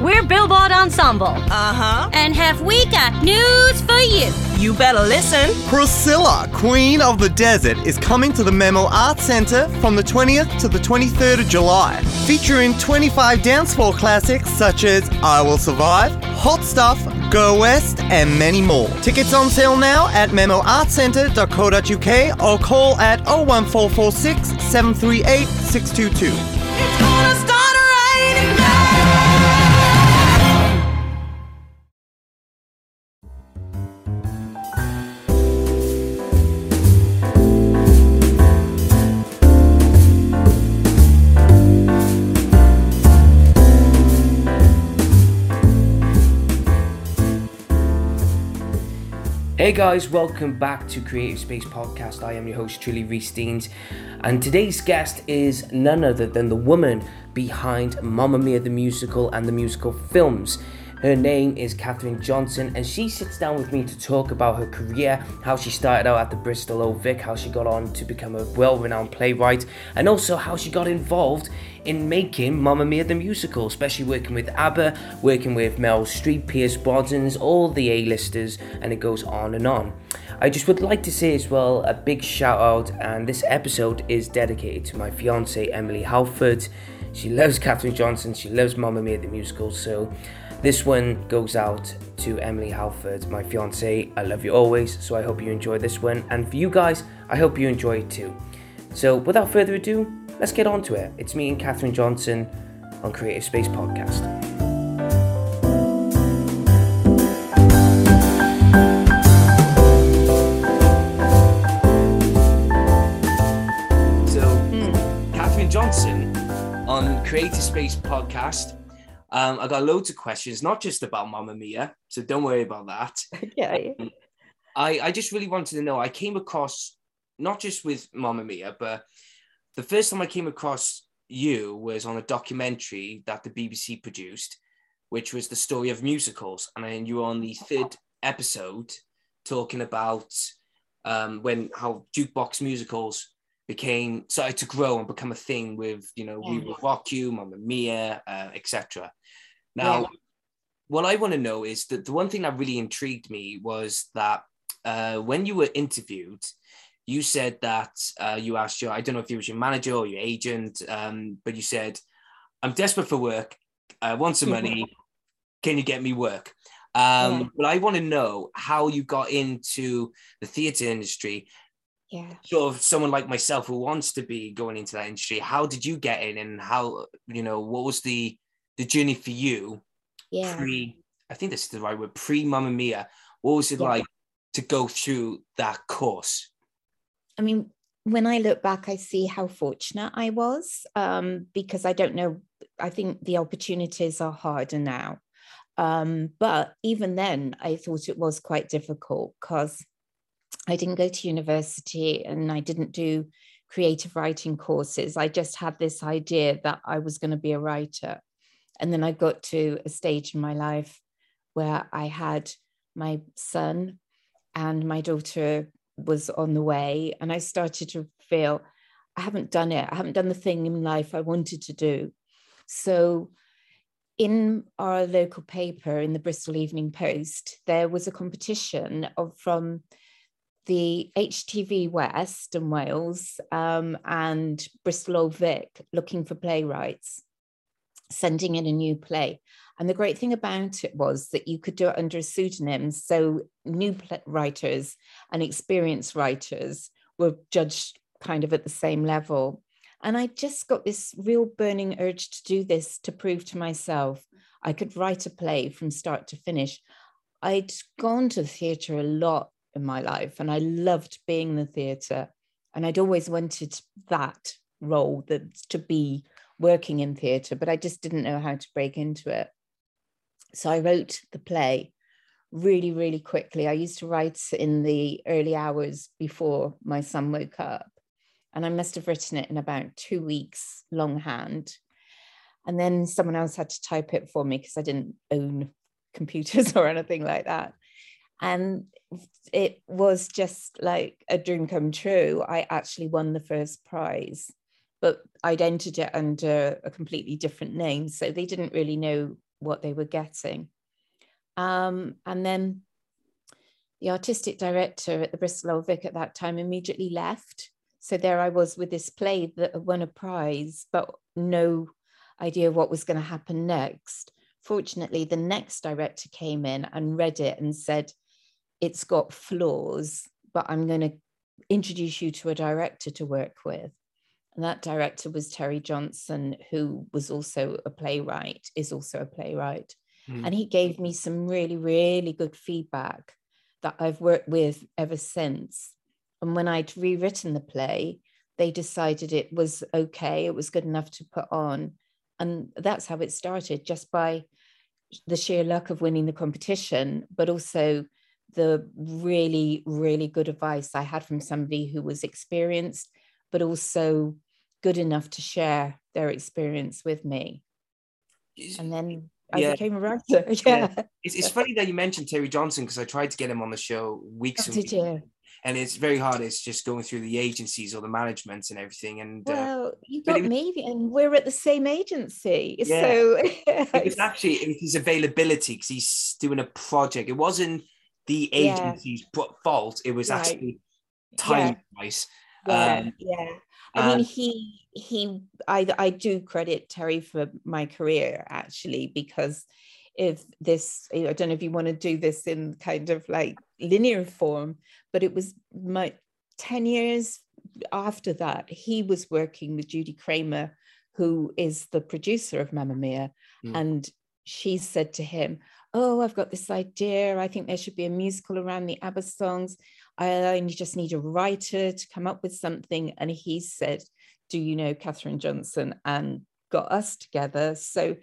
We're Billboard Ensemble. Uh huh. And have we got news for you? You better listen. Priscilla, Queen of the Desert, is coming to the Memo Arts Centre from the 20th to the 23rd of July, featuring 25 dance floor classics such as I Will Survive, Hot Stuff, Go West, and many more. Tickets on sale now at memoartcentre.co.uk or call at 01446 738 622. Hey guys, welcome back to Creative Space Podcast. I am your host, Trilly Rhys Deans, and today's guest is none other than the woman behind Mamma Mia the musical and the musical films. Her name is Catherine Johnson, and she sits down with me to talk about her career, how she started out at the Bristol Old Vic, how she got on to become a well renowned playwright, and also how she got involved in making Mamma Mia the musical, especially working with ABBA, working with Meryl Streep, Pierce Brosnan's, all the A-listers, and it goes on and on. I just would like to say as well a big shout out, and this episode is dedicated to my fiance Emily Halford. She loves Catherine Johnson, she loves Mamma Mia the musical, so this one goes out to Emily Halford, my fiance. I love you always, so I hope you enjoy this one. And for you guys, I hope you enjoy it too. So without further ado, let's get on to it. It's me and Catherine Johnson on Creative Space Podcast. So, Catherine Johnson on Creative Space Podcast. Um, I got loads of questions, not just about Mamma Mia, so don't worry about that. Okay. I, I just really wanted to know. I came across not just with Mamma Mia, but the first time I came across you was on a documentary that the BBC produced, which was the story of musicals, and then you were on the third episode talking about um, when how jukebox musicals became started to grow and become a thing with you know we Yeah. will rock you, Mamma Mia, uh, etc. Now, Yeah. what I want to know is that the one thing that really intrigued me was that uh, when you were interviewed, you said that uh, you asked your I don't know if it was your manager or your agent, um, but you said, "I'm desperate for work. I want some money. Can you get me work?" Um, Yeah. But I want to know how you got into the theatre industry. Yeah. Sort of someone like myself who wants to be going into that industry. How did you get in, and how you know what was the the journey for you Yeah. pre? I think this is the right word. Pre Mamma Mia. What was it Yeah. like to go through that course? I mean, when I look back, I see how fortunate I was um, because I don't know. I think the opportunities are harder now. Um, but even then, I thought it was quite difficult because I didn't go to university and I didn't do creative writing courses. I just had this idea that I was going to be a writer. And then I got to a stage in my life where I had my son and my daughter was on the way. And I started to feel I haven't done it. I haven't done the thing in life I wanted to do. So in our local paper, in the Bristol Evening Post, there was a competition of from the HTV West and Wales um, and Bristol Old Vic looking for playwrights, sending in a new play. And the great thing about it was that you could do it under a pseudonym. So new writers and experienced writers were judged kind of at the same level. And I just got this real burning urge to do this to prove to myself I could write a play from start to finish. I'd gone to theatre a lot in my life and I loved being in the theatre. And I'd always wanted that role that to be working in theatre, but I just didn't know how to break into it. So I wrote the play really, really quickly. I used to write in the early hours before my son woke up. And I must have written it in about two weeks longhand. And then someone else had to type it for me because I didn't own computers or anything like that. And it was just like a dream come true. I actually won the first prize, but I'd entered it under a completely different name. So they didn't really know what they were getting. Um, and then the artistic director at the Bristol Old Vic at that time immediately left. So there I was with this play that won a prize, but no idea what was going to happen next. Fortunately, the next director came in and read it and said, It's got flaws, but I'm going to introduce you to a director to work with. And that director was Terry Johnson, who was also a playwright, is also a playwright. Mm. And he gave me some really, really good feedback that I've worked with ever since. And when I'd rewritten the play, they decided it was okay, it was good enough to put on. And that's how it started, just by the sheer luck of winning the competition, but also the really, really good advice I had from somebody who was experienced, but also good enough to share their experience with me. And then I Yeah. became a writer. Yeah. It's, it's funny that you mentioned Terry Johnson because I tried to get him on the show weeks Oh, ago, did you? and it's very hard. It's just going through the agencies or the management and everything. And uh, Well, you got was- me, and we're at the same agency. Yeah. So it was actually it his availability because he's doing a project. It wasn't the agency's pro- fault. It was Right. actually time wise. yeah, Um, yeah. I mean, he he. I I do credit Terry for my career actually because if this, I don't know if you want to do this in kind of like linear form, but it was my ten years after that he was working with Judy Craymer, who is the producer of Mamma Mia, Mm. and she said to him, "Oh, I've got this idea. I think there should be a musical around the ABBA songs. I only just need a writer to come up with something. And he said, Do you know Catherine Johnson? And got us together. So,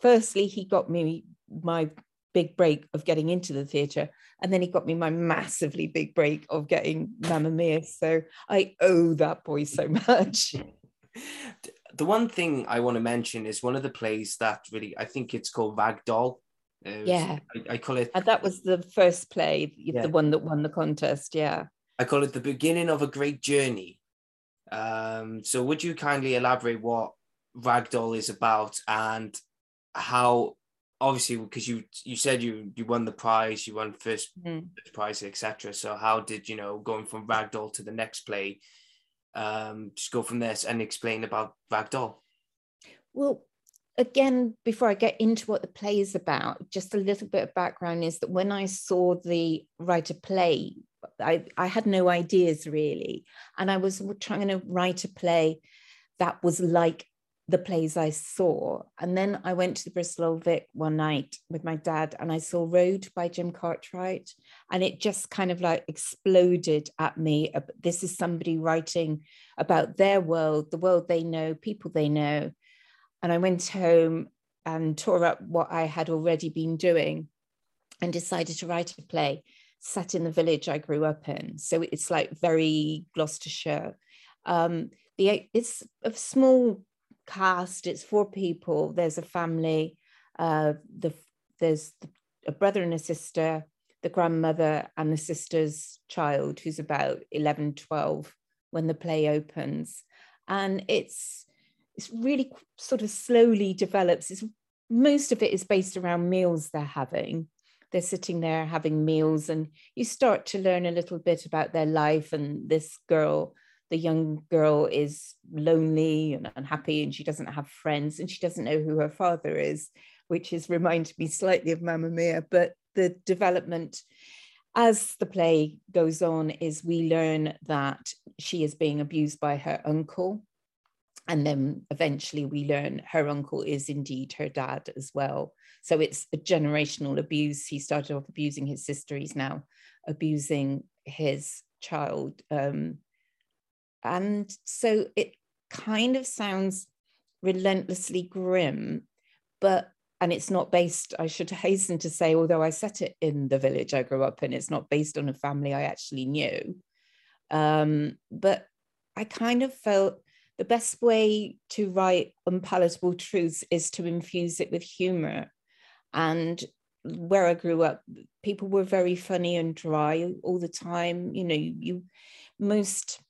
firstly, he got me my big break of getting into the theatre. And then he got me my massively big break of getting Mamma Mia. So, I owe that boy so much. the one thing I want to mention is one of the plays that really I think it's called Ragdoll. Yeah. I, I call it And that was the first play, Yeah. the one that won the contest. Yeah. I call it the beginning of a great journey. Um, so would you kindly elaborate what Ragdoll is about and how obviously because you you said you you won the prize, you won first Mhm. prize, etc. So how did you know going from Ragdoll to the next play? Um, just go from there and explain about Ragdoll. Well, again, before I get into what the play is about, just a little bit of background is that when I saw the writer play, I, I had no ideas really. And I was trying to write a play that was like the plays I saw. And then I went to the Bristol Old Vic one night with my dad and I saw Road by Jim Cartwright. And it just kind of like exploded at me. This is somebody writing about their world, the world they know, people they know. And I went home and tore up what I had already been doing and decided to write a play set in the village I grew up in. So it's like very Gloucestershire. Um, the it's a small cast. It's four people. There's a family. Uh, the there's a brother and a sister, the grandmother and the sister's child, who's about 11, 12 when the play opens, and it's it's really sort of slowly develops. It's most of it is based around meals they're having. They're sitting there having meals, and you start to learn a little bit about their life. And this girl, the young girl, is lonely and unhappy, and she doesn't have friends, and she doesn't know who her father is, which is reminded me slightly of Mamma Mia. But the development as the play goes on is we learn that she is being abused by her uncle and then eventually we learn her uncle is indeed her dad as well. So it's a generational abuse. He started off abusing his sister. He's now abusing his child. Um, and so it kind of sounds relentlessly grim but and it's not based i should hasten to say although i set it in the village i grew up in it's not based on a family i actually knew. Um, but i kind of felt the best way to write unpalatable truths is to infuse it with humor and where i grew up people were very funny and dry all the time you know you, most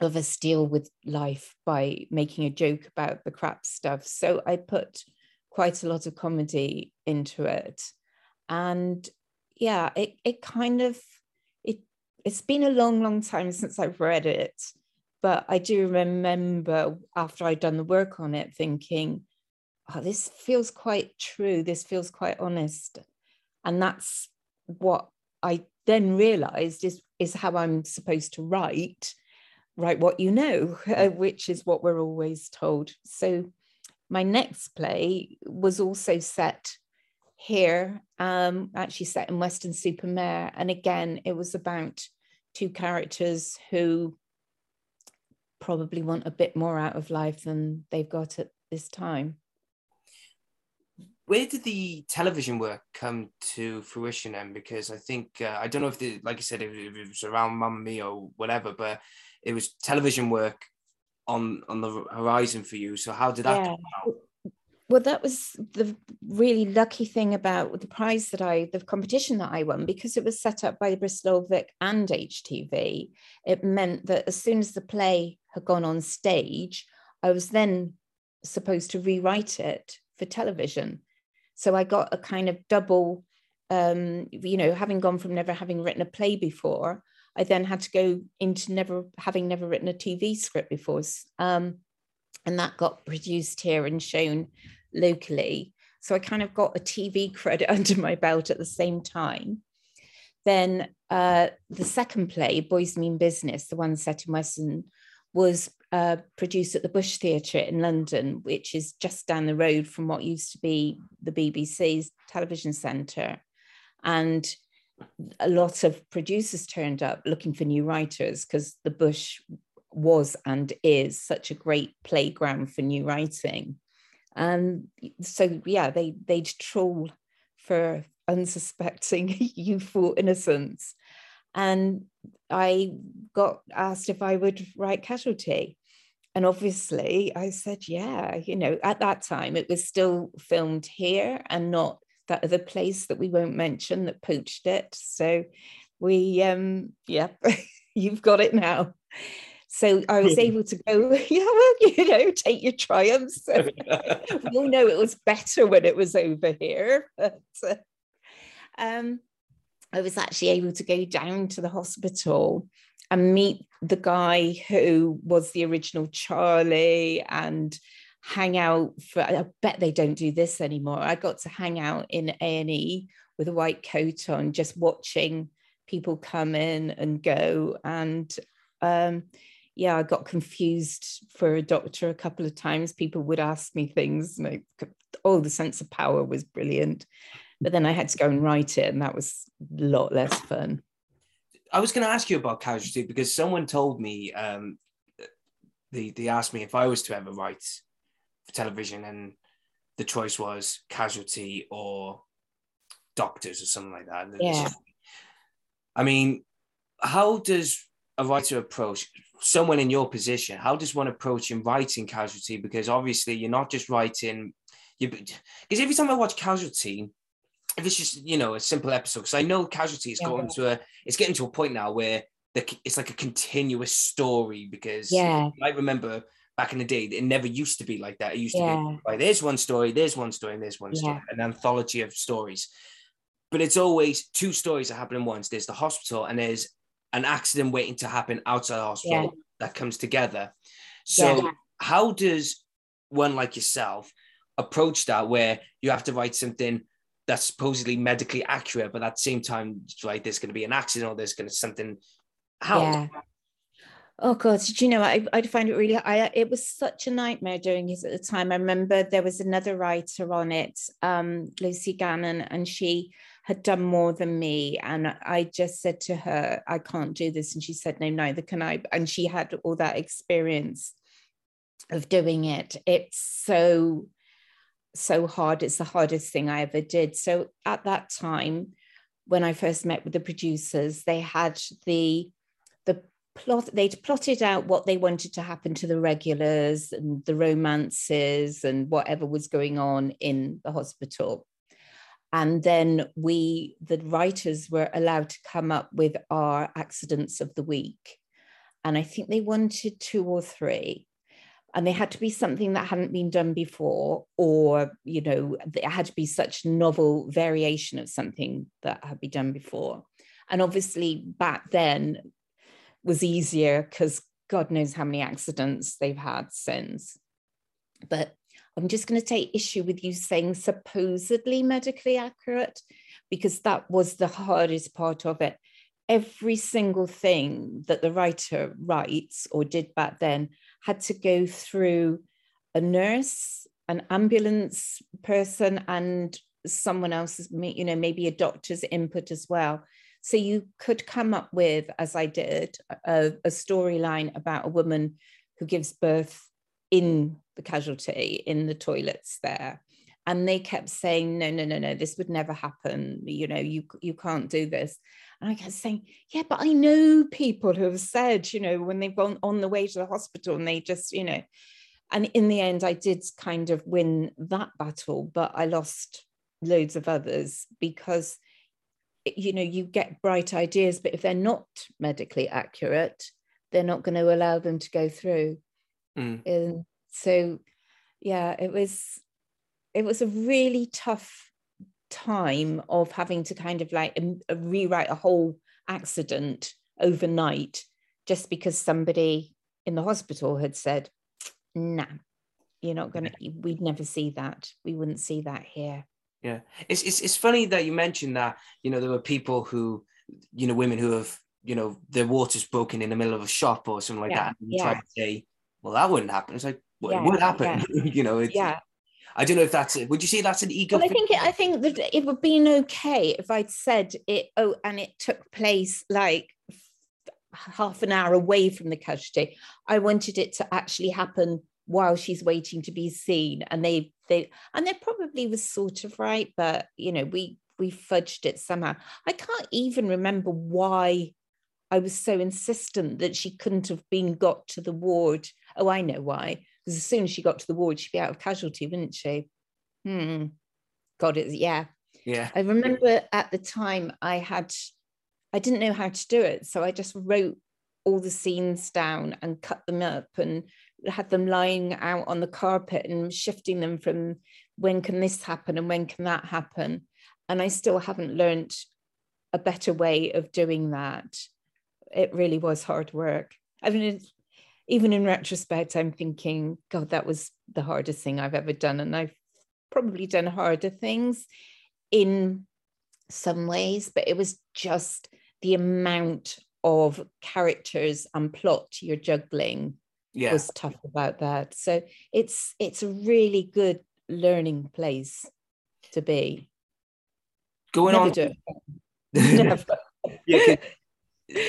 of us deal with life by making a joke about the crap stuff so i put quite a lot of comedy into it. And yeah, it, it kind of, it, it's been a long, long time since I've read it. But I do remember after I'd done the work on it thinking, oh, this feels quite true. This feels quite honest. And that's what I then realized is, is how I'm supposed to write, write what you know, which is what we're always told. So my next play was also set here, um, actually set in Weston Super Mare, And again, it was about two characters who probably want a bit more out of life than they've got at this time. Where did the television work come to fruition then? Because I think uh, I don't know if the like I said if, if it was around Mamma Mia or whatever, but it was television work on on the horizon for you. So how did that Yeah. come out? Well, that was the really lucky thing about the prize that I, the competition that I won, because it was set up by Bristol Vic and HTV. It meant that as soon as the play had gone on stage, I was then supposed to rewrite it for television. So I got a kind of double, um, you know, having gone from never having written a play before, I then had to go into never having never written a TV script before. Um, and that got produced here and shown locally. So I kind of got a TV credit under my belt at the same time. Then uh, the second play, Boys Mean Business, the one set in Weston, was uh, produced at the Bush Theatre in London, which is just down the road from what used to be the BBC's television centre. And a lot of producers turned up looking for new writers because the Bush was and is such a great playground for new writing. And so, yeah, they, they'd trawl for unsuspecting youthful innocence. And I got asked if I would write Casualty. And obviously, I said, yeah, you know, at that time it was still filmed here and not that other place that we won't mention that poached it. So we, um, yeah, you've got it now. So I was able to go, yeah, well, you know, take your triumphs. we all know it was better when it was over here. But, uh, um, I was actually able to go down to the hospital and meet the guy who was the original Charlie and hang out for I bet they don't do this anymore. I got to hang out in A&E with a white coat on just watching people come in and go and um yeah, I got confused for a doctor a couple of times. People would ask me things, I, oh, the sense of power was brilliant. But then I had to go and write it, and that was a lot less fun. I was going to ask you about Casualty because someone told me um, they they asked me if I was to ever write for television, and the choice was Casualty or Doctors or something like that. Yeah. I mean, how does a writer approach someone in your position? How does one approach in writing Casualty? Because obviously, you're not just writing. You because every time I watch Casualty, it's just you know a simple episode, because I know Casualty is Yeah. going to a, it's getting to a point now where the, it's like a continuous story. Because Yeah. I remember back in the day, it never used to be like that. It used to Yeah. be like there's one story, there's one story, and there's one story, an anthology of stories. But it's always two stories that happen at once. There's the hospital, and there's an accident waiting to happen outside the hospital that comes together. So, how does one like yourself approach that where you have to write something that's supposedly medically accurate, but at the same time, right, there's going to be an accident or there's going to something. How? Yeah. Oh God, did you know? I I find it really. I it was such a nightmare doing it at the time. I remember there was another writer on it, um, Lucy Gannon, and she had done more than me. And I just said to her, "I can't do this," and she said, "No, neither can I." And she had all that experience of doing it. It's so so hard. It's the hardest thing I ever did. So at that time, when I first met with the producers, they had the the plot they'd plotted out what they wanted to happen to the regulars and the romances and whatever was going on in the hospital and then we the writers were allowed to come up with our accidents of the week and i think they wanted two or three and they had to be something that hadn't been done before or you know it had to be such novel variation of something that had been done before. And obviously back then was easier because god knows how many accidents they've had since. But i'm just going to take issue with you saying supposedly medically accurate because that was the hardest part of it every single thing that the writer writes or did back then had to go through a nurse, an ambulance person, and someone else's, you know, maybe a doctor's input as well. So you could come up with, as I did, a, a storyline about a woman who gives birth in the casualty in the toilets there and they kept saying no no no no this would never happen. You know you you can't do this. And i kept saying yeah but i know people who have said you know when they've gone on the way to the hospital and they just you know and in the end i did kind of win that battle but i lost loads of others because you know you get bright ideas but if they're not medically accurate they're not going to allow them to go through. Mm. and so yeah it was it was a really tough time of having to kind of like uh, rewrite a whole accident overnight just because somebody in the hospital had said nah you're not going to we'd never see that we wouldn't see that here Yeah, it's, it's it's funny that you mentioned that. You know, there were people who, you know, women who have, you know, their water's broken in the middle of a shop or something like Yeah, that. And you yeah. try to say, well, that wouldn't happen. It's like, well, Yeah, it would happen. you know, it's, yeah I don't know if that's it. Would you say that's an ego? Well, I think it, I think that it would been okay if I'd said it. Oh, and it took place like half an hour away from the casualty. I wanted it to actually happen while she's waiting to be seen, and they they and they probably was sort of right, but you know we we fudged it somehow. I can't even remember why I was so insistent that she couldn't have been got to the ward. Oh, I know why. Because as soon as she got to the ward, she'd be out of casualty, wouldn't she? Hmm. God, it's yeah. yeah. I remember at the time I had, I didn't know how to do it. So I just wrote all the scenes down and cut them up and had them lying out on the carpet and shifting them from when can this happen and when can that happen. And I still haven't learned a better way of doing that. It really was hard work. I mean, even in retrospect, I'm thinking, God, that was the hardest thing I've ever done. And I've probably done harder things in some ways, but it was just the amount of characters and plot you're juggling Yeah. was tough about that. So it's it's a really good learning place to be. Going Never on. do it. Never. yeah,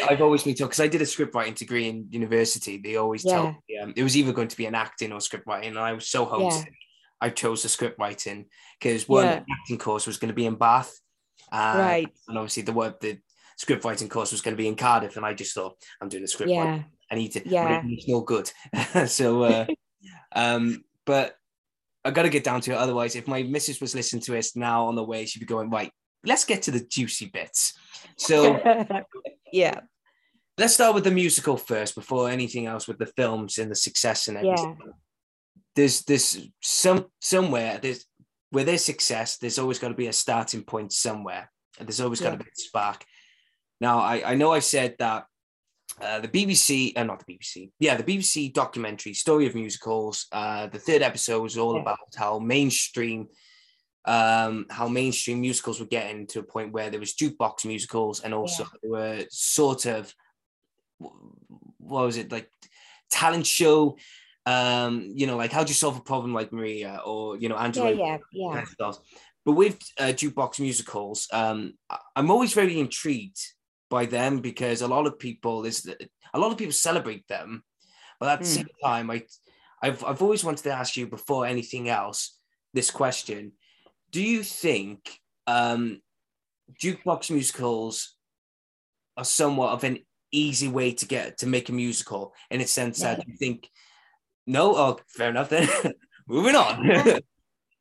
I've always been told because I did a script writing degree in university. They always tell me um, it was either going to be an acting or script writing, and I was so homesick. I chose the script writing because one Yeah. acting course was going to be in Bath, uh, Right. And obviously the work the script writing course was going to be in Cardiff, and I just thought I'm doing a script. Yeah. writing. I need to. Yeah. Yeah, it's no good. so, uh, um, but I got to get down to it. Otherwise, if my missus was listening to us now on the way, she'd be going right. Let's get to the juicy bits. So yeah. let's start with the musical first before anything else with the films and the success and everything. There's there's some somewhere there's where there's success, there's always got to be a starting point somewhere. And there's always got to Yeah. be a spark. Now I, I know I've said that uh, the BBC, uh, not the BBC, yeah, the BBC documentary Story of Musicals. Uh, the third episode was all Yeah. about how mainstream, um, how mainstream musicals were getting to a point where there was jukebox musicals, and also Yeah. there were sort of what was it like talent show. Um, you know, like how do you solve a problem like Maria or you know Yeah, Angela yeah, yeah. kind of. But with uh, jukebox musicals, um, I'm always very intrigued by them because a lot of people is a lot of people celebrate them, but at the Mm. same time, I, I've I've always wanted to ask you before anything else this question: Do you think um, jukebox musicals are somewhat of an easy way to get to make a musical in a sense that you think no? Oh, fair enough then. Moving on.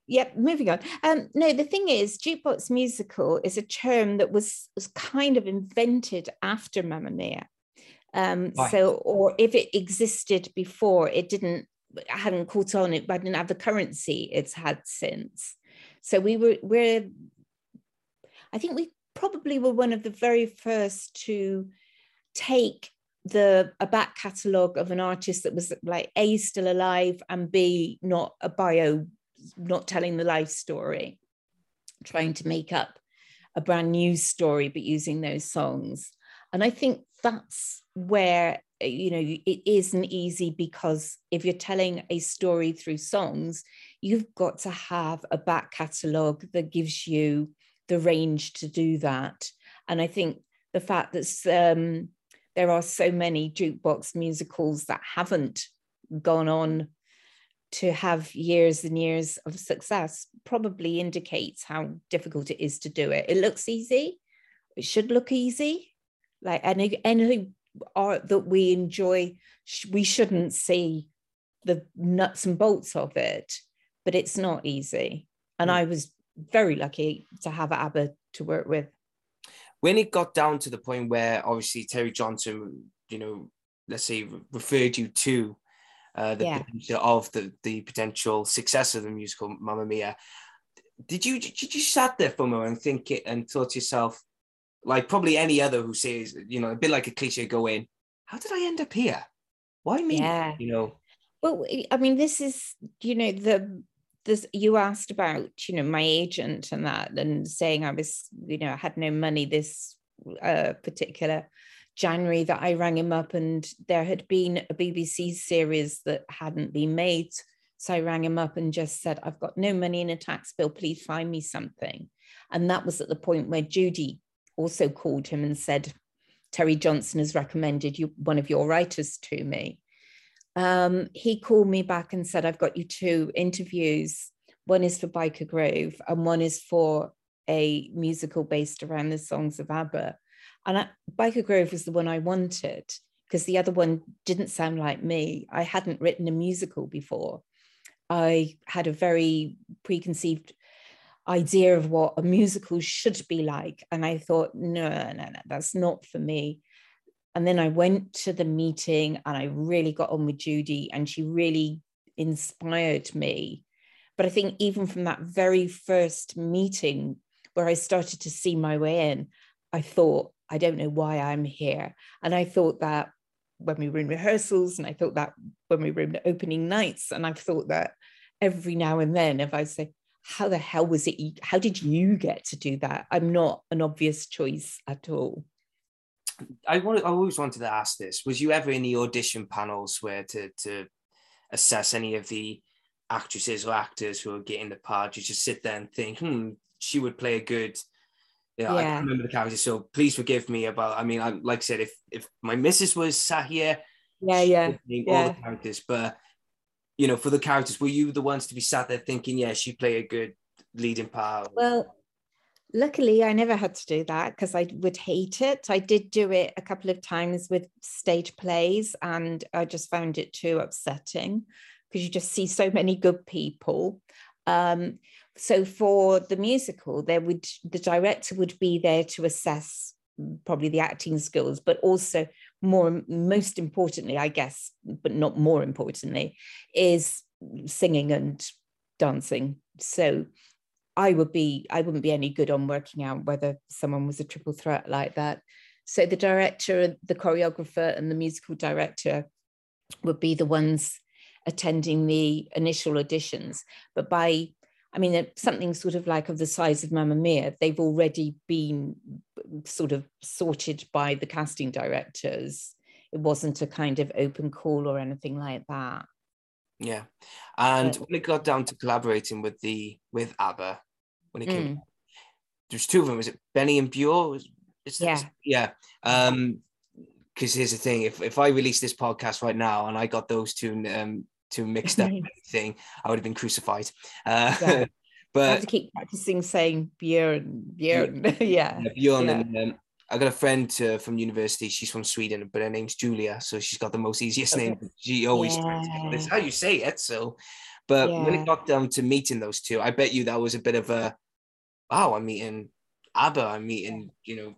Yep, moving on. Um, no, the thing is, jukebox musical is a term that was was kind of invented after Mamma Mia. Um, Right. So, or if it existed before, it didn't I hadn't caught on. It but didn't have the currency it's had since. So we were we're I think we probably were one of the very first to take the a back catalogue of an artist that was like A still alive and B not a bio, not telling the life story, trying to make up a brand new story, but using those songs. And I think that's where you know it isn't easy because if you're telling a story through songs you've got to have a back catalogue that gives you the range to do that. And i think the fact that um, there are so many jukebox musicals that haven't gone on to have years and years of success probably indicates how difficult it is to do it. It looks easy. It should look easy like any any art that we enjoy we shouldn't see the nuts and bolts of it but it's not easy and mm. i was very lucky to have abba to work with when it got down to the point where obviously terry johnson you know let's say referred you to uh, the yeah. potential of the the potential success of the musical Mamma Mia. Did you did you sat there for a moment and think it and thought to yourself, like probably any other who says, you know, a bit like a cliche going, how did I end up here? Why me? Yeah. You know. Well, I mean, this is, you know, the this you asked about, you know, my agent and that, and saying I was, you know, I had no money this uh, particular January that I rang him up, and there had been a BBC series that hadn't been made. So I rang him up and just said, I've got no money in a tax bill. Please find me something. And that was at the point where Judy also called him and said, Terry Johnson has recommended you one of your writers to me. Um, he called me back and said, I've got you two interviews. One is for Byker Grove and one is for a musical based around the songs of ABBA. And I, Byker Grove was the one I wanted because the other one didn't sound like me. I hadn't written a musical before. I had a very preconceived idea of what a musical should be like. And I thought, no, no, no, that's not for me. And then I went to the meeting and I really got on with Judy and she really inspired me. But I think even from that very first meeting where I started to see my way in, I thought, I don't know why I'm here. And I thought that when we were in rehearsals, and I thought that when we were in opening nights, and I've thought that every now and then, if I say, how the hell was it? How did you get to do that? I'm not an obvious choice at all. I want. I always wanted to ask this: Was you ever in the audition panels where to to assess any of the actresses or actors who are getting the part? You just sit there and think, hmm, she would play a good. You know, yeah, I can't remember the character, so please forgive me about. I mean, I like I said, if if my missus was sat here, yeah, yeah, yeah. all the characters, but you know, for the characters, were you the ones to be sat there thinking, yeah, she play a good leading part? Well, luckily, I never had to do that because I would hate it. I did do it a couple of times with stage plays, and I just found it too upsetting because you just see so many good people. Um, so for the musical, there would the director would be there to assess probably the acting skills, but also more most importantly i guess but not more importantly is singing and dancing. So i would be i wouldn't be any good on working out whether someone was a triple threat like that. So the director the choreographer and the musical director would be the ones attending the initial auditions. But by I mean, something sort of like of the size of Mamma Mia, they've already been sort of sorted by the casting directors. It wasn't a kind of open call or anything like that. Yeah, and but, when it got down to collaborating with the with ABBA, when it came, mm. there's two of them. Was it Benny and Bjorn? yeah, yeah. Um, because here's the thing: if if I release this podcast right now and I got those two um too mixed up anything, I would have been crucified. Uh, yeah. but I have to keep practicing saying Bjorn, Bjorn, yeah, yeah, Bjorn. Yeah. And um, I got a friend uh, from university. She's from Sweden, but her name's Julia, so she's got the most easiest okay. name. She always yeah. this how you say it. So, but when it got down to meeting those two, I bet you that was a bit of a wow. I'm meeting ABBA. I'm meeting you know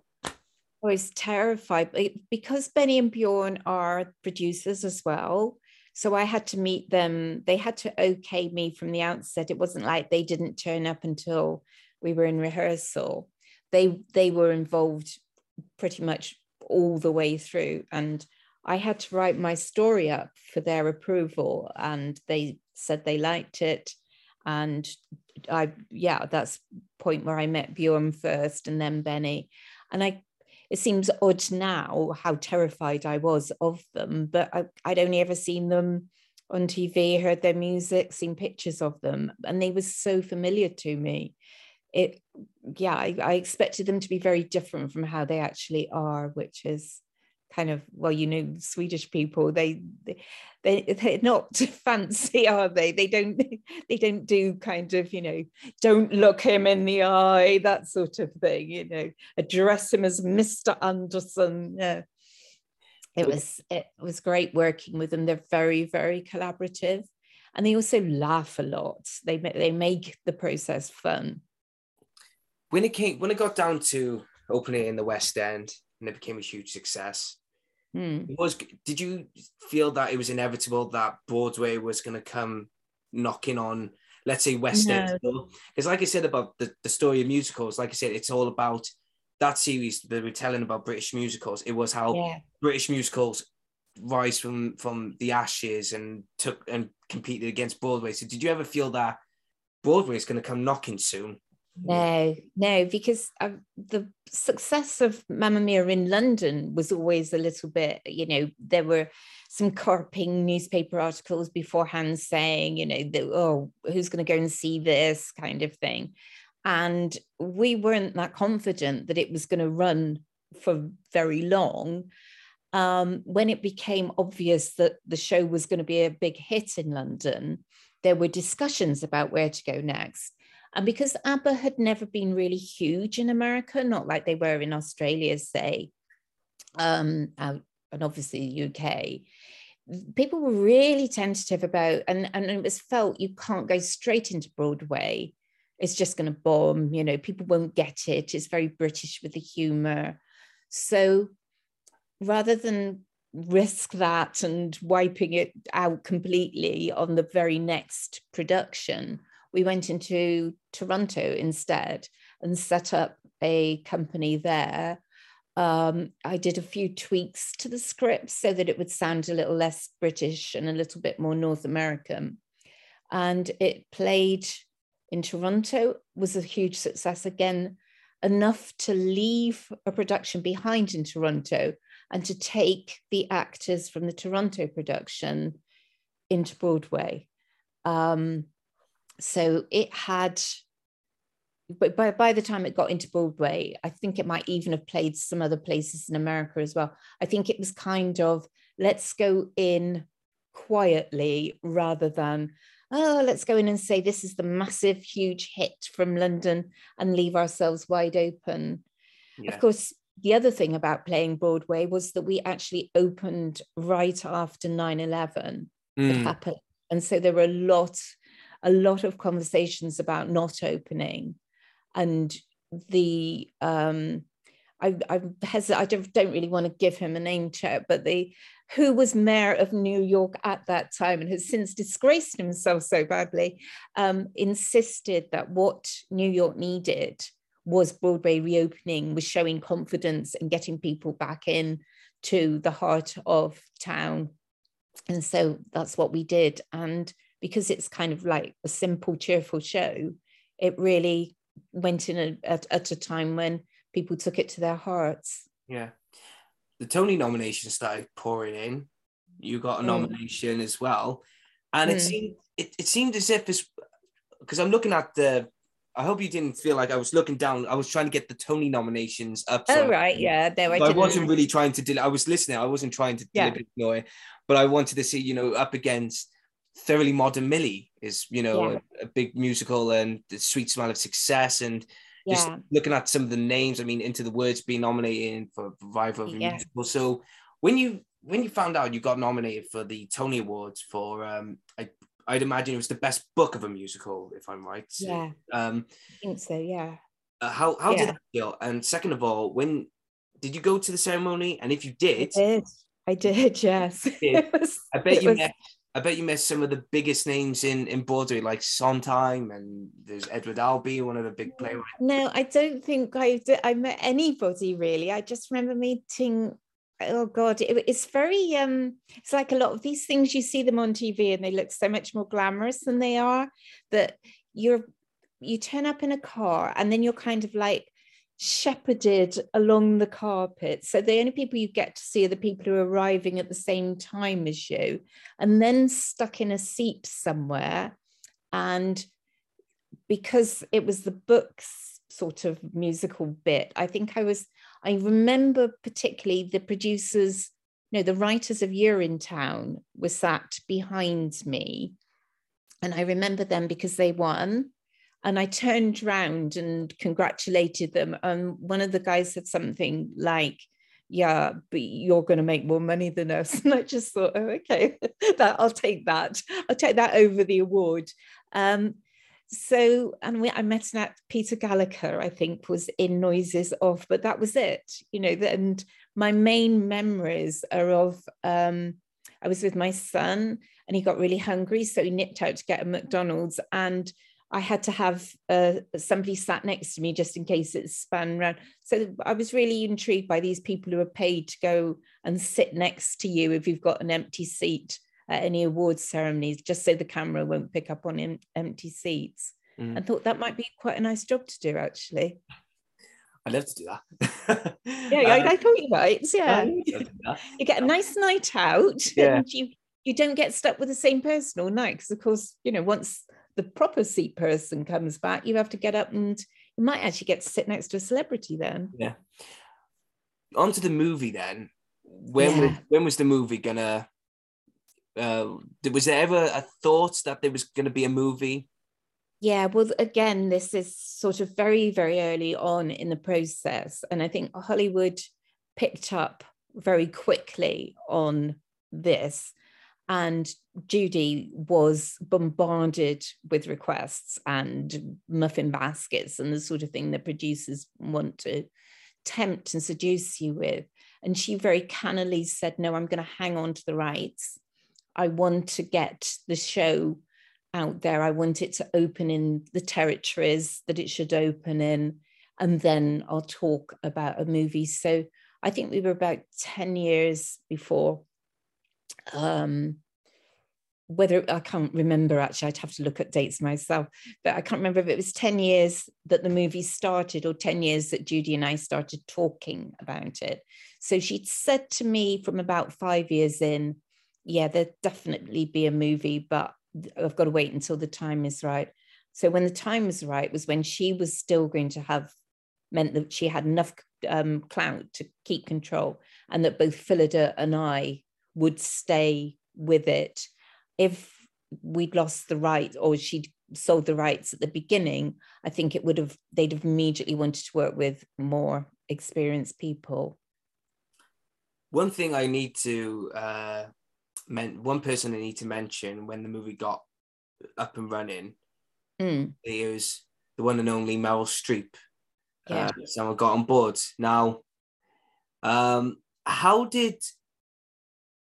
I was terrified because Benny and Bjorn are producers as well. So I had to meet them. They had to okay me from the outset. It wasn't like they didn't turn up until we were in rehearsal. They they were involved pretty much all the way through, and I had to write my story up for their approval, and they said they liked it. And I, yeah, that's point where I met Bjorn first, and then Benny, and I. It seems odd now how terrified I was of them, but I, I'd only ever seen them on TV, heard their music, seen pictures of them, and they were so familiar to me. It, yeah, I, I expected them to be very different from how they actually are, which is kind of well you know swedish people they they they're not fancy are they? They don't they don't do kind of you know don't look him in the eye that sort of thing you know address him as mr andersson yeah. It was it was great working with them. They're very very collaborative and they also laugh a lot. They they make the process fun. When it came when it got down to opening in the west end and it became a huge success. Hmm. was did you feel that it was inevitable that broadway was going to come knocking on let's say west end because like i said about the, the story of musicals like i said it's all about that series that we're telling about british musicals. It was how yeah. British musicals rise from from the ashes and took and competed against broadway. So did you ever feel that broadway is going to come knocking soon No, no, because uh, the success of Mamma Mia in London was always a little bit, you know, there were some carping newspaper articles beforehand saying, you know, oh, who's going to go and see this kind of thing. And we weren't that confident that it was going to run for very long. Um, when it became obvious that the show was going to be a big hit in London, there were discussions about where to go next. And because ABBA had never been really huge in America, not like they were in Australia, say, um, and obviously UK, people were really tentative about, and, and it was felt you can't go straight into Broadway. It's just going to bomb, you know, people won't get it. It's very British with the humor. So rather than risk that and wiping it out completely on the very next production, we went into Toronto instead and set up a company there. Um, I did a few tweaks to the script so that it would sound a little less British and a little bit more North American. And it played in Toronto, was a huge success again, enough to leave a production behind in Toronto and to take the actors from the Toronto production into Broadway. Um, so it had but by, by the time it got into broadway i think it might even have played some other places in america as well. I think it was kind of let's go in quietly rather than oh let's go in and say this is the massive huge hit from london and leave ourselves wide open. Yeah. of course the other thing about playing broadway was that we actually opened right after 9-11 Mm. happened and so there were a lot a lot of conversations about not opening and the um I, I, hes- I don't, don't really want to give him a name check, but the who was mayor of New York at that time and has since disgraced himself so badly, um, insisted that what New York needed was Broadway reopening, was showing confidence and getting people back in to the heart of town. And so that's what we did. And because it's kind of like a simple, cheerful show, it really went in a, at, at a time when people took it to their hearts. Yeah. The Tony nominations started pouring in. You got a Mm. nomination as well. And it Mm. seemed it, it seemed as if it's because I'm looking at the I hope you didn't feel like I was looking down. I was trying to get the Tony nominations up. so Oh, right. Yeah. There I I, wasn't really trying to del- I was listening. I wasn't trying to Yeah. deliberately ignore it, but I wanted to see, you know, up against Thoroughly Modern Millie is, you know, Yeah. a, a big musical and the Sweet Smell of Success and just yeah. looking at some of the names, I mean, Into the Woods being nominated for Revival of a Yeah. Musical. So when you when you found out you got nominated for the Tony Awards for um I I'd imagine it was the best book of a musical, if I'm right. Yeah. Um I think so. Yeah. uh, how how did that feel? And second of all, when did you go to the ceremony? And if you I did, did. I did. Yes. did. Was- I bet you was- met I bet you met some of the biggest names in in Broadway, like Sondheim, and there's Edward Albee, one of the big playwrights. No, I don't think I I met anybody really. I just remember meeting. Oh God, it, it's very um. It's like a lot of these things you see them on TV and they look so much more glamorous than they are. That you're you turn up in a car and then you're kind of like shepherded along the carpet. So the only people you get to see are the people who are arriving at the same time as you, and then stuck in a seat somewhere. And because it was the book's sort of musical bit, I think I was, I remember particularly the producers, no, the writers of Urinetown were sat behind me. And I remember them because they won and I turned round and congratulated them. And one of the guys said something like, yeah, but you're going to make more money than us. And I just thought, oh, okay, that I'll take that. I'll take that over the award. Um, so, and we, I met that Peter Gallagher, I think, was in Noises Off, but that was it, you know. And my main memories are of um, I was with my son and he got really hungry, so he nipped out to get a McDonald's and I had to have uh, somebody sat next to me just in case it span around. So I was really intrigued by these people who are paid to go and sit next to you if you've got an empty seat at any awards ceremonies, just so the camera won't pick up on em- empty seats. Mm. And thought that might be quite a nice job to do, actually. I'd love to do that. Yeah, I, I thought you might. Yeah, I'd love to do that. you get a nice night out, Yeah. and you you don't get stuck with the same person all night because, of course, you know once the proper seat person comes back, you have to get up and you might actually get to sit next to a celebrity then. Yeah. On to the movie then. When Yeah. was, when was the movie gonna? Uh, was there ever a thought that there was gonna be a movie? Yeah, well, again, this is sort of very, very early on in the process. And I think Hollywood picked up very quickly on this. And Judy was bombarded with requests and muffin baskets and the sort of thing that producers want to tempt and seduce you with. And she very cannily said, No, I'm going to hang on to the rights. I want to get the show out there. I want it to open in the territories that it should open in. And then I'll talk about a movie. So I think we were about 10 years before. Um, whether I can't remember actually, I'd have to look at dates myself, but I can't remember if it was 10 years that the movie started or 10 years that Judy and I started talking about it. So she'd said to me from about five years in, yeah, there'd definitely be a movie, but I've got to wait until the time is right. So when the time was right was when she was still going to have meant that she had enough um, clout to keep control, and that both Phillida and I would stay with it. If we'd lost the rights or she'd sold the rights at the beginning, I think it would have they'd have immediately wanted to work with more experienced people. One thing I need to uh, men- one person I need to mention when the movie got up and running Mm, is the one and only Meryl Streep. Yeah. Uh, someone got on board. Now, um, how did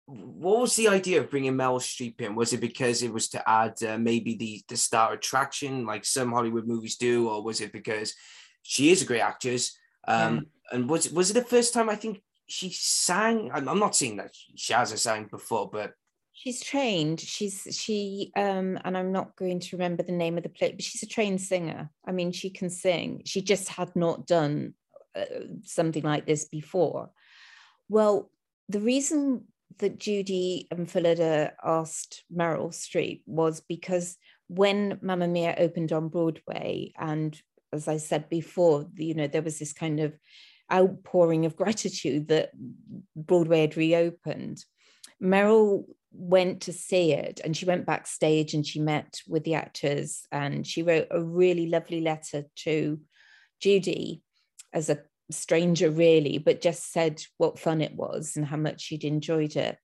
what was the idea of bringing Meryl Streep in? Was it because it was to add uh, maybe the the star attraction, like some Hollywood movies do, or was it because she is a great actress? Um, And was was it the first time I think she sang? I'm, I'm not saying that she hasn't sang before, but She's trained. She's she um and I'm not going to remember the name of the play, but she's a trained singer. I mean, she can sing. She just had not done uh, something like this before. Well, the reason that Judy and Phillida asked Meryl Streep was because when Mamma Mia opened on Broadway, and as I said before, you know, there was this kind of outpouring of gratitude that Broadway had reopened. Meryl went to see it and she went backstage and she met with the actors and she wrote a really lovely letter to Judy as a stranger, really, but just said what fun it was and how much she'd enjoyed it.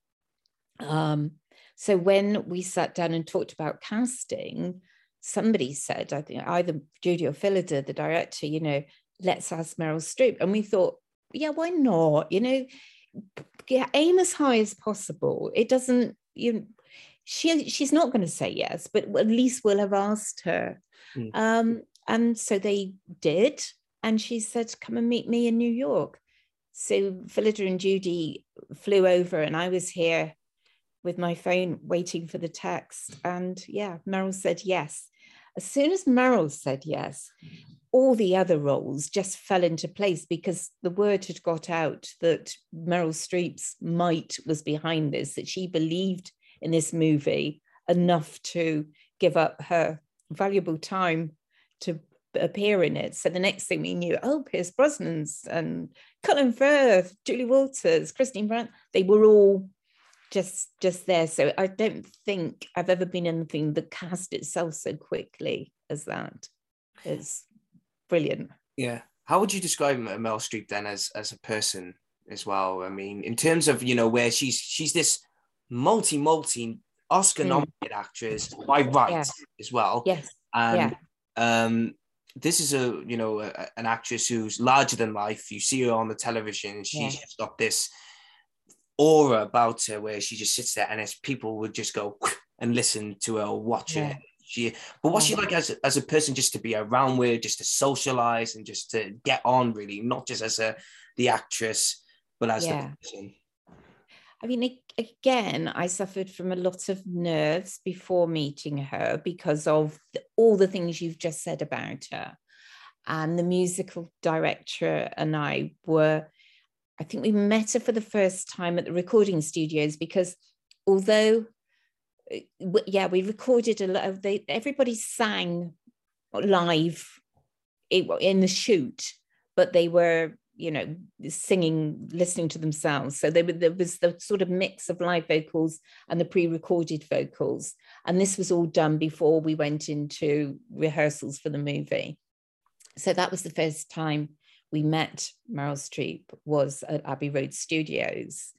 Um, so when we sat down and talked about casting, somebody said, I think either Judy or Phillida, the director, you know, let's ask Meryl Streep. And we thought, yeah, why not? You know, yeah, aim as high as possible. It doesn't, you she she's not going to say yes, but at least we'll have asked her. Mm. Um, and so they did, and she said, "Come and meet me in New York." So Phillida and Judy flew over, and I was here with my phone waiting for the text. And yeah, Meryl said yes. As soon as Meryl said yes, all the other roles just fell into place because the word had got out that Meryl Streep's might was behind this, that she believed in this movie enough to give up her valuable time to appear in it. So the next thing we knew, oh, Pierce Brosnan's and Colin Firth, Julie Walters, Christine Baranski, they were all just just there. So I don't think I've ever been in anything that cast itself so quickly as that. It's brilliant. Yeah. How would you describe Meryl Streep then as as a person as well? I mean, in terms of you know where she's she's this multi multi Oscar nominated actress by right Yeah. as well. Yes. And um, this is a you know a, an actress who's larger than life. You see her on the television. She's Yeah. got this aura about her where she just sits there, and as people would just go and listen to her or watch Yeah. her. She, but what's she like as as a person, just to be around with, just to socialize and just to get on, really, not just as a the actress, but as Yeah. the person. I mean, again, I suffered from a lot of nerves before meeting her because of all the things you've just said about her. And the musical director and I were, I think we met her for the first time at the recording studios because although, uh, yeah, we recorded a lot of, they, everybody sang live in the shoot, but they were you know singing listening to themselves. So were, there was the sort of mix of live vocals and the pre-recorded vocals. And this was all done before we went into rehearsals for the movie. So that was the first time we met meryl streep was at abbey road studios.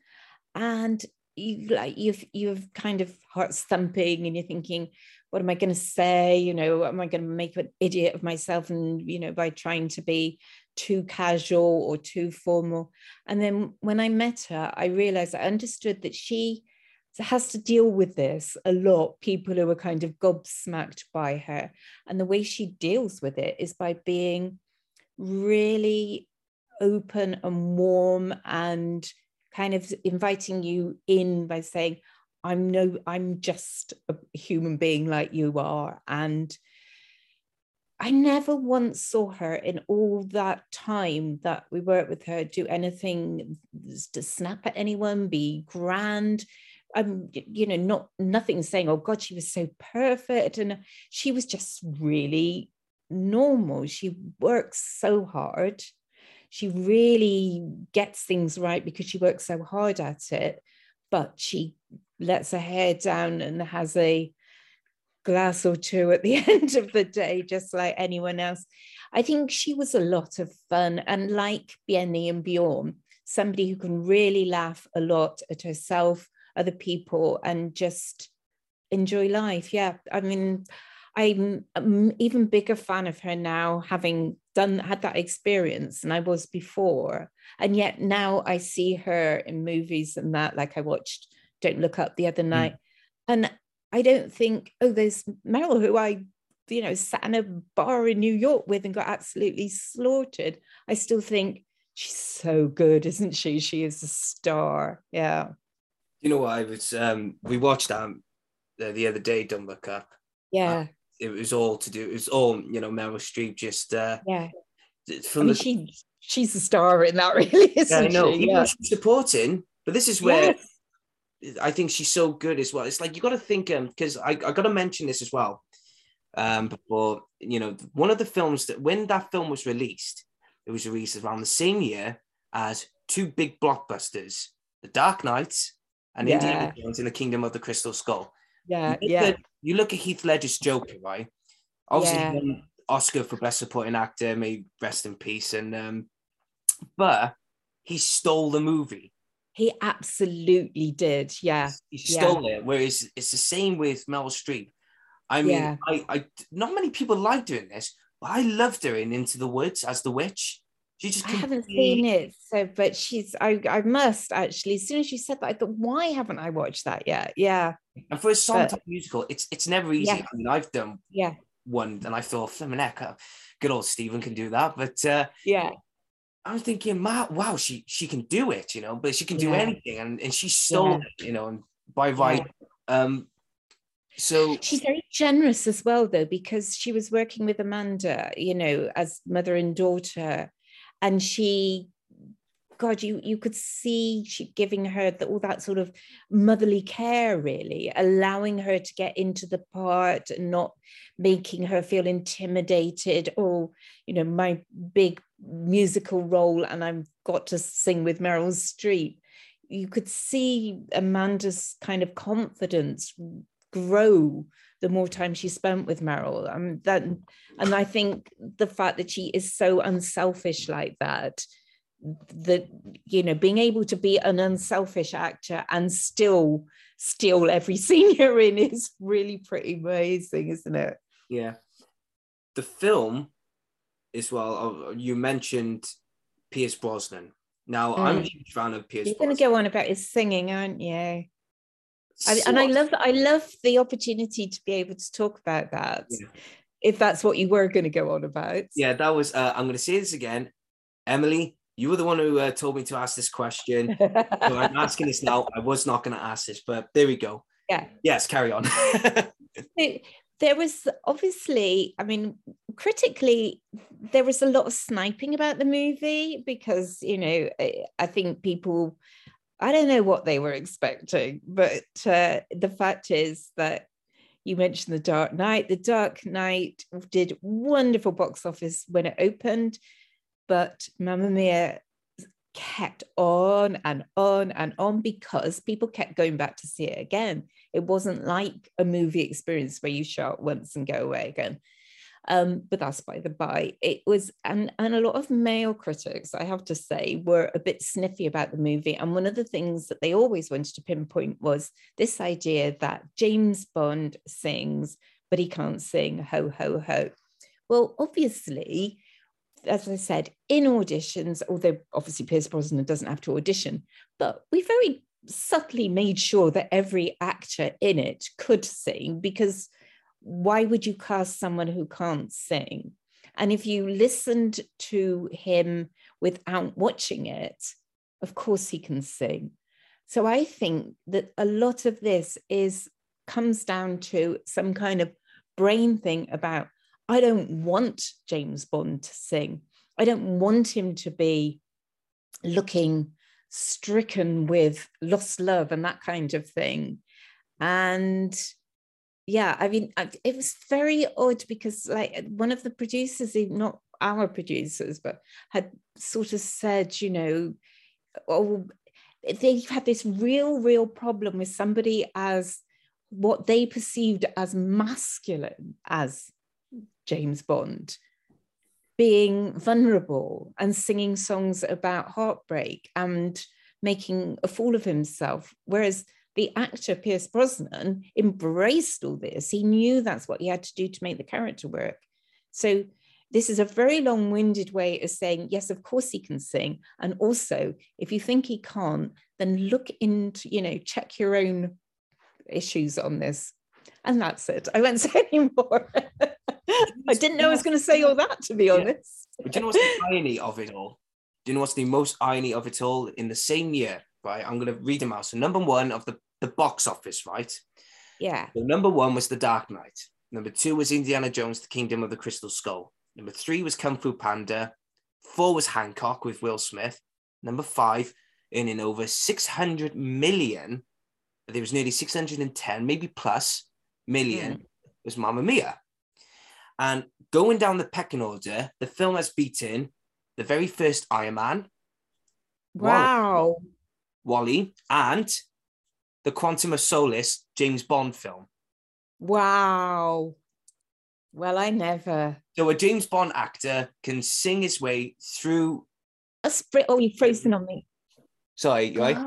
And you like you've you've kind of heart thumping and you're thinking what am i going to say? You know am i going to make an idiot of myself and you know by trying to be too casual or too formal. And then when i met her i realized i understood that she has to deal with this a lot. People who are kind of gobsmacked by her. And the way she deals with it is by being really open and warm and kind of inviting you in by saying i'm no i'm just a human being like you are. And i never once saw her in all that time that we worked with her do anything to snap at anyone be grand um, you know, not nothing saying, oh God, she was so perfect. And she was just really normal. She works so hard. She really gets things right because she works so hard at it. But she lets her hair down and has a glass or two at the end of the day, just like anyone else. I think she was a lot of fun. And like Benny and Bjorn, somebody who can really laugh a lot at herself other people and just enjoy life. Yeah. I mean, I'm an even bigger fan of her now, having done had that experience than I was before. And yet now I see her in movies and that, like I watched Don't Look Up the other hmm. night. And I don't think, oh, there's Meryl, who I, you know, sat in a bar in New York with and got absolutely slaughtered. I still think she's so good, isn't she? She is a star. Yeah. You know what? I was um, we watched um the, the other day, Don't Look Up. Yeah. It was all to do. It was all you know. Meryl Streep just uh, Yeah. I mean, the she she's a star in that, really, isn't I know. she? Yeah. supporting, but this is where Yes. I think she's so good as well. It's like you got to think, um, because I, I got to mention this as well. Um, before you know, one of the films that when that film was released, it was released around the same year as two big blockbusters: The Dark Knight and Indiana Yeah. Jones in the Kingdom of the Crystal Skull. Yeah, You look yeah, at- you look at Heath Ledger's Joker, right? Obviously, Yeah. Oscar for Best Supporting Actor, may rest in peace. And um, but he stole the movie. He absolutely did. Yeah, He Yeah. stole it. Whereas it's the same with Meryl Streep. I mean, Yeah. I, I not many people like doing this, but I loved her in Into the Woods as the witch. She just I haven't seen it, so but she's I I must actually. As soon as you said that, I thought, why haven't I watched that yet? Yeah, And for a song But- musical, it's it's never easy. Yeah. I mean, I've done yeah, one and I thought, flipping heck, uh, good old Stephen can do that. But uh, yeah. I was thinking, Ma, wow, she she can do it, you know, but she can do Yeah. anything, and, and she stole Yeah. you know, and by right. Um, so She's very generous as well, though, because she was working with Amanda, you know, as mother and daughter, and she, God, you you could see she giving her the, all that sort of motherly care, really, allowing her to get into the part and not making her feel intimidated. Oh, you know, my big musical role, and I've got to sing with Meryl Streep. You could see Amanda's kind of confidence grow the more time she spent with Meryl. Um, that, and I think the fact that she is so unselfish like that, that you know, being able to be an unselfish actor and still steal every scene you're in is really pretty amazing, isn't it? yeah, the film as well. You mentioned Pierce Brosnan. Now I'm a Mm. huge fan of Pierce. You're going to go on about his singing, aren't you? I, and I love, I love the opportunity to be able to talk about that. Yeah. If that's what you were going to go on about. Yeah, that was. Uh, I'm going to say this again, Emily. You were the one who uh, told me to ask this question. so I'm asking this now. I was not going to ask this, but there we go. Yeah. Yes, carry on. So there was obviously, I mean, critically, there was a lot of sniping about the movie because, you know, I, think people, I don't know what they were expecting, but uh, the fact is that you mentioned The Dark Knight. The Dark Knight did wonderful box office when it opened, but Mamma Mia kept on and on and on because people kept going back to see it again. It wasn't like a movie experience where you shout once and go away again. Um, but that's by the by. It was, and, and a lot of male critics, I have to say, were a bit sniffy about the movie. And one of the things that they always wanted to pinpoint was this idea that James Bond sings, but he can't sing ho, ho, ho. Well, obviously, as I said, in auditions, although obviously Pierce Brosnan doesn't have to audition, but we very subtly made sure that every actor in it could sing because why would you cast someone who can't sing? And if you listened to him without watching it, of course he can sing. So I think that a lot of this is comes down to some kind of brain thing about I don't want James Bond to sing. I don't want him to be looking stricken with lost love and that kind of thing. And yeah, I mean, it was very odd because, like, one of the producers, not our producers, but had sort of said, you know, oh, they've had this real, real problem with somebody as what they perceived as masculine as James Bond being vulnerable and singing songs about heartbreak and making a fool of himself. Whereas the actor Pierce Brosnan embraced all this. He knew that's what he had to do to make the character work. So this is a very long-winded way of saying, yes, of course he can sing. And also, if you think he can't, then look into, you know, check your own issues on this. And that's it. I won't say any more. I didn't know I was going to say all that, to be Yeah. honest. But do you know what's the irony of it all? Do you know what's the most irony of it all? In the same year, right? I'm going to read them out. So number one of the, the box office, right? Yeah. So number one was The Dark Knight. Number two was Indiana Jones, The Kingdom of the Crystal Skull. Number three was Kung Fu Panda. Four was Hancock with Will Smith. Number five, earning over 600 million. There was nearly 610, maybe plus million, was Mamma Mia. And going down the pecking order, the film has beaten the very first Iron Man, Wow. WALL-E, and the Quantum of Solace James Bond film. Wow. Well, I never. So a James Bond actor can sing his way through. A sprit. Oh, you're frozen on me. Sorry, right?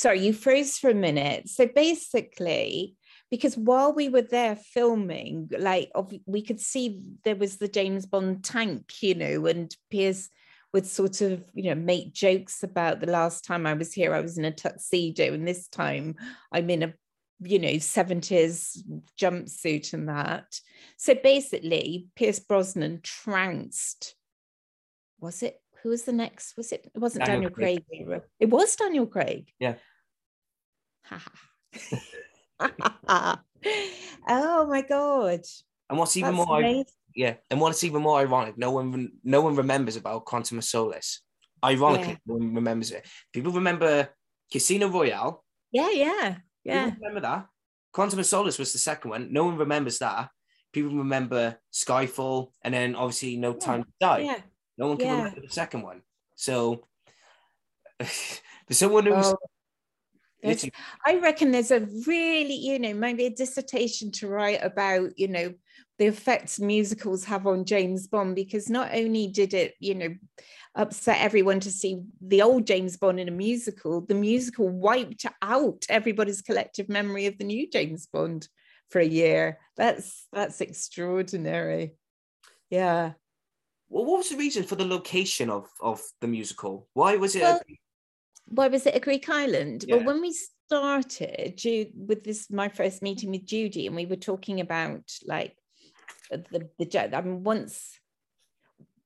Sorry, you froze for a minute. So basically, because while we were there filming, like we could see there was the James Bond tank, you know, and Pierce would sort of, you know, make jokes about the last time I was here, I was in a tuxedo, and this time I'm in a, you know, 70s jumpsuit and that. So basically, Pierce Brosnan trounced, was it? Who was the next? Was it? It wasn't Daniel Daniel, Craig. Craig. It was Daniel Craig. Yeah. oh my god. And what's even That's more amazing. yeah, and what's even more ironic, no one no one remembers about Quantum of Solace. Ironically, Yeah. no one remembers it. People remember Casino Royale. Yeah, yeah, yeah. People remember that. Quantum of Solace was the second one. No one remembers that. People remember Skyfall, and then obviously No Time to Die. Yeah. No one can yeah. remember the second one. So for someone who's Oh, There's- literally I reckon there's a really, you know, maybe a dissertation to write about, you know, the effects musicals have on James Bond, because not only did it, you know, upset everyone to see the old James Bond in a musical, the musical wiped out everybody's collective memory of the new James Bond for a year. That's that's extraordinary. Yeah. well, what was the reason for the location of of the musical? Why was it? Well, why was it a Greek island? Yeah. Well, when we started with this, my first meeting with Judy, and we were talking about like the the I mean, once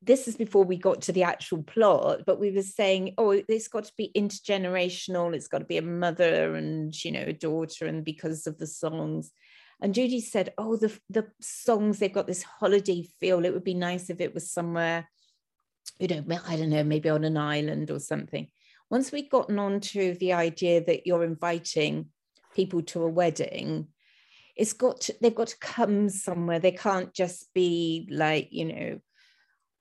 this is before we got to the actual plot, but we were saying, oh, it's got to be intergenerational. It's got to be a mother and you know a daughter, and because of the songs. And Judy said, oh, the the songs they've got this holiday feel. It would be nice if it was somewhere, you know, I don't know, maybe on an island or something once we'd gotten on to the idea that you're inviting people to a wedding it's got to, they've got to come somewhere. They can't just be like you know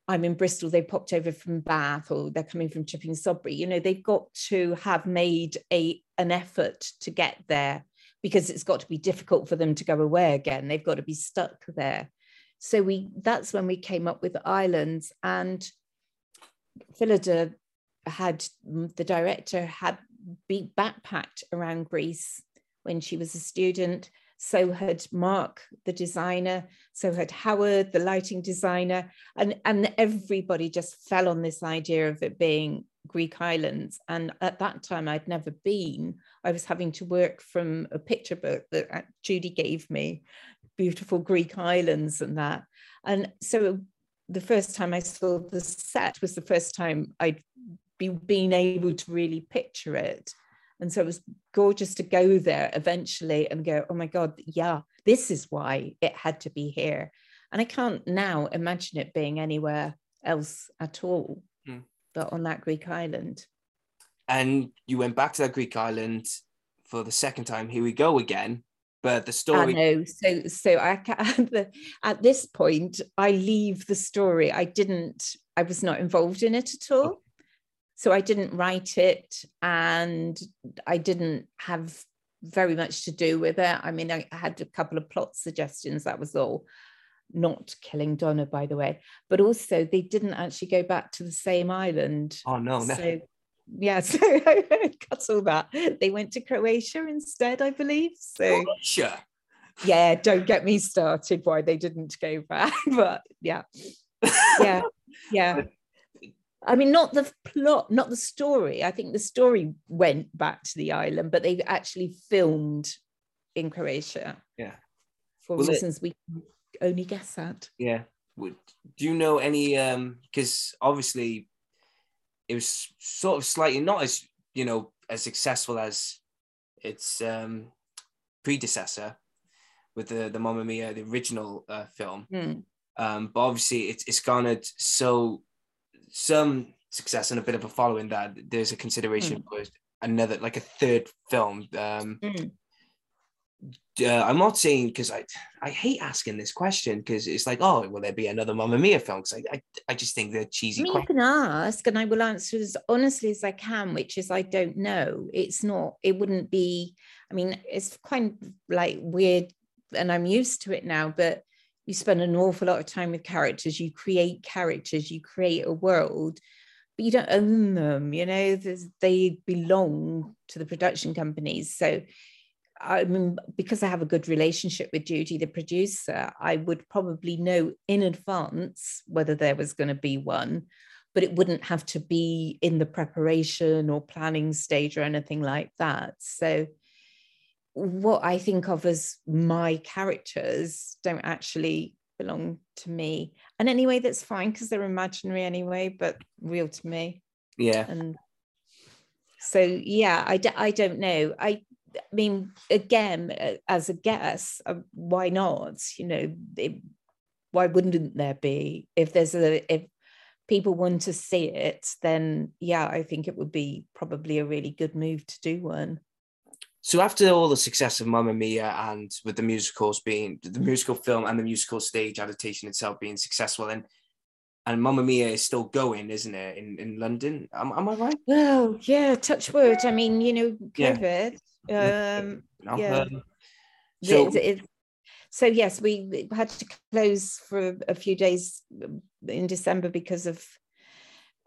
i'm in bristol they popped over from bath or they're coming from chipping sodbury. You know they've got to have made a an effort to get there because it's got to be difficult for them to go away again. They've got to be stuck there. So we that's when we came up with islands and Phillida had the director had be backpacked around Greece when she was a student. So had Mark, the designer. So had Howard, the lighting designer, and and everybody just fell on this idea of it being Greek islands. And at that time, I'd never been. I was having to work from a picture book that uh, Judy gave me, beautiful Greek islands and that. And so the first time I saw the set was the first time I'd be been able to really picture it. And so it was gorgeous to go there eventually and go, oh my God, yeah, this is why it had to be here. And I can't now imagine it being anywhere else at all Hmm. but on that Greek island. and you went back to that Greek island for the second time. Here we go again. But the I story, know. So, so I ca- the, at this point, I leave the story. I didn't. I was not involved in it at all. So I didn't write it, and I didn't have very much to do with it. I mean, I had a couple of plot suggestions. That was all. Not killing Donna, by the way, but also they didn't actually go back to the same island. oh no, no. So yeah, so I cut all that. They went to Croatia instead, I believe. So Sure. yeah, don't get me started why they didn't go back. But yeah, yeah, yeah. I mean, not the plot, not the story. I think the story went back to the island, but they actually filmed in Croatia Yeah. for Well, it- reasons we can only guess at. Yeah. Would do you know any um because obviously it was sort of slightly not as you know as successful as its um predecessor with the the Mamma Mia, the original uh, film. Hmm. Um, but obviously it's it's garnered so some success and a bit of a following that there's a consideration for another like a third film. Um, Mm. uh, I'm not saying because I I hate asking this question because it's like oh will there be another Mamma Mia film because I, I I just think they're I cheesy. mean, you can ask, and I will answer as honestly as I can, which is I don't know. It's not, it wouldn't be, I mean, it's kind of like weird, and I'm used to it now, but you spend an awful lot of time with characters, you create characters, you create a world, but you don't own them, you know, There's, they belong to the production companies. So, I mean, because I have a good relationship with Judy, the producer, I would probably know in advance whether there was going to be one. but it wouldn't have to be in the preparation or planning stage or anything like that. So, what I think of as my characters don't actually belong to me. And anyway, that's fine because they're imaginary anyway, but real to me. Yeah. And so, yeah, I, d- I don't know. I, I mean, again, as a guess, uh, why not? You know, it, why wouldn't there be? If there's a, if people want to see it, then yeah, I think it would be probably a really good move to do one. So after all the success of Mamma Mia and with the musicals being the musical film and the musical stage adaptation itself being successful and and Mamma Mia is still going, isn't it, in, in London? Am, am I right? Well, yeah, touch wood. I mean, you know, Yeah. COVID. Um, No? Yeah. Um, so, so so yes, we had to close for a few days in December because of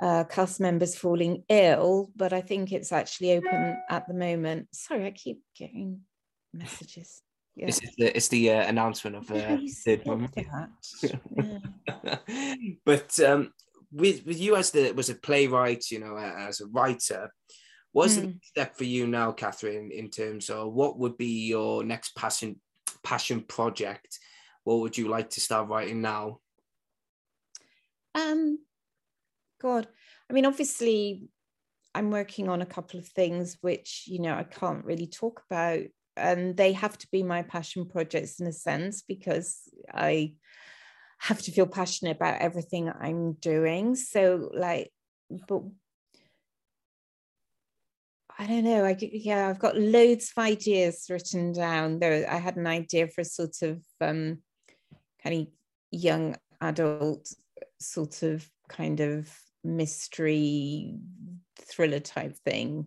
uh, cast members falling ill, but I think it's actually open at the moment. Sorry, I keep getting messages. Yeah. this is the it's the uh, announcement of uh, you third said Yeah. But um, with with you as the was a playwright, you know, as a writer, what's the Mm. next step for you now, Catherine, in terms of what would be your next passion passion project? What would you like to start writing now? Um, God, I mean, obviously, I'm working on a couple of things which you know I can't really talk about, and they have to be my passion projects in a sense because I have to feel passionate about everything I'm doing. So, like, but I don't know. I yeah, I've got loads of ideas written down. There, I had an idea for a sort of um, kind of young adult sort of kind of mystery thriller type thing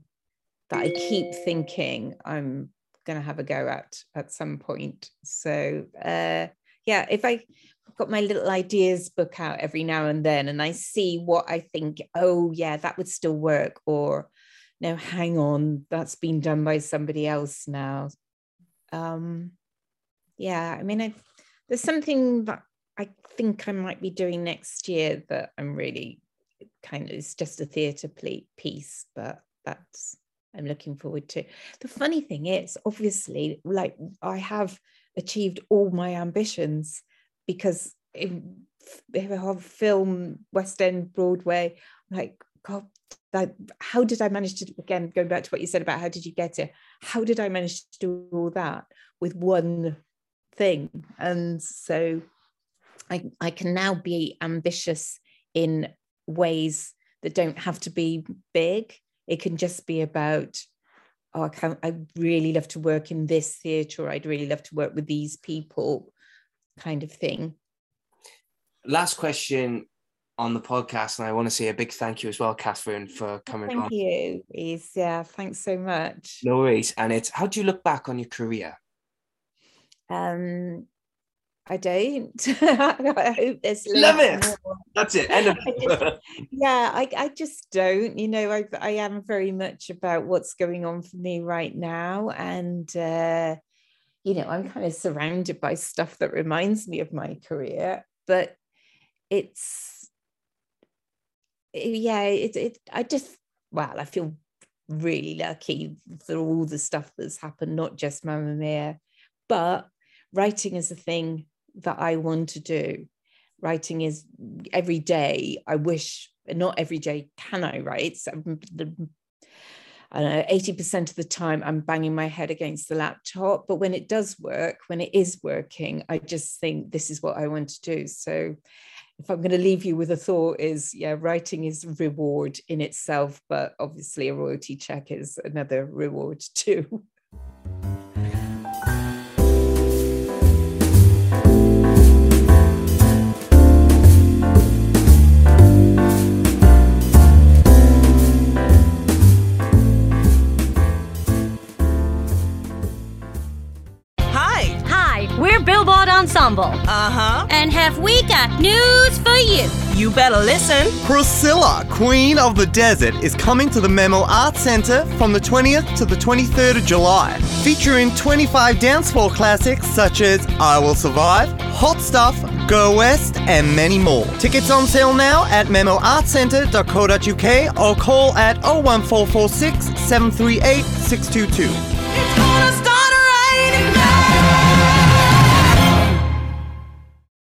that I keep thinking I'm gonna have a go at at some point. So uh yeah, if I I've got my little ideas book out every now and then and I see what I think, oh yeah, that would still work, or no, hang on, that's been done by somebody else now. Um yeah, I mean I there's something that I think I might be doing next year that I'm really kind of it's just a theatre piece, but that's I'm looking forward to. The funny thing is, obviously, like I have achieved all my ambitions because f- have film, West End, Broadway, like God, that how did I manage to again going back to what you said about how did you get it? How did I manage to do all that with one thing? And so I, I can now be ambitious in ways that don't have to be big. It can just be about, oh, I, can, I really love to work in this theatre, I'd really love to work with these people, kind of thing. Last question on the podcast, and I want to say a big thank you as well, Catherine, for coming Thank on. you, Is yeah, thanks so much. No worries. And it's how do you look back on your career? Um, I don't. I hope there's Love it. more. That's it. End of I just- yeah I, I just don't you know I, I am very much about what's going on for me right now and uh you know i'm kind of surrounded by stuff that reminds me of my career but it's yeah it, it i just well i feel really lucky for all the stuff that's happened not just Mamma Mia but writing is a thing that i want to do writing is every day i wish not every day can i write so mm, the- I know, 80% of the time I'm banging my head against the laptop. But when it does work, when it is working, I just think this is what I want to do. So if I'm going to leave you with a thought is yeah, writing is reward in itself, but obviously a royalty check is another reward too. Ensemble. Uh huh. And have we got news for you? You better listen. Priscilla, Queen of the Desert, is coming to the Memo Arts Centre from the 20th to the 23rd of July, featuring 25 dance floor classics such as I Will Survive, Hot Stuff, Go West, and many more. Tickets on sale now at memoartcentre.co.uk or call at 01446 738 622.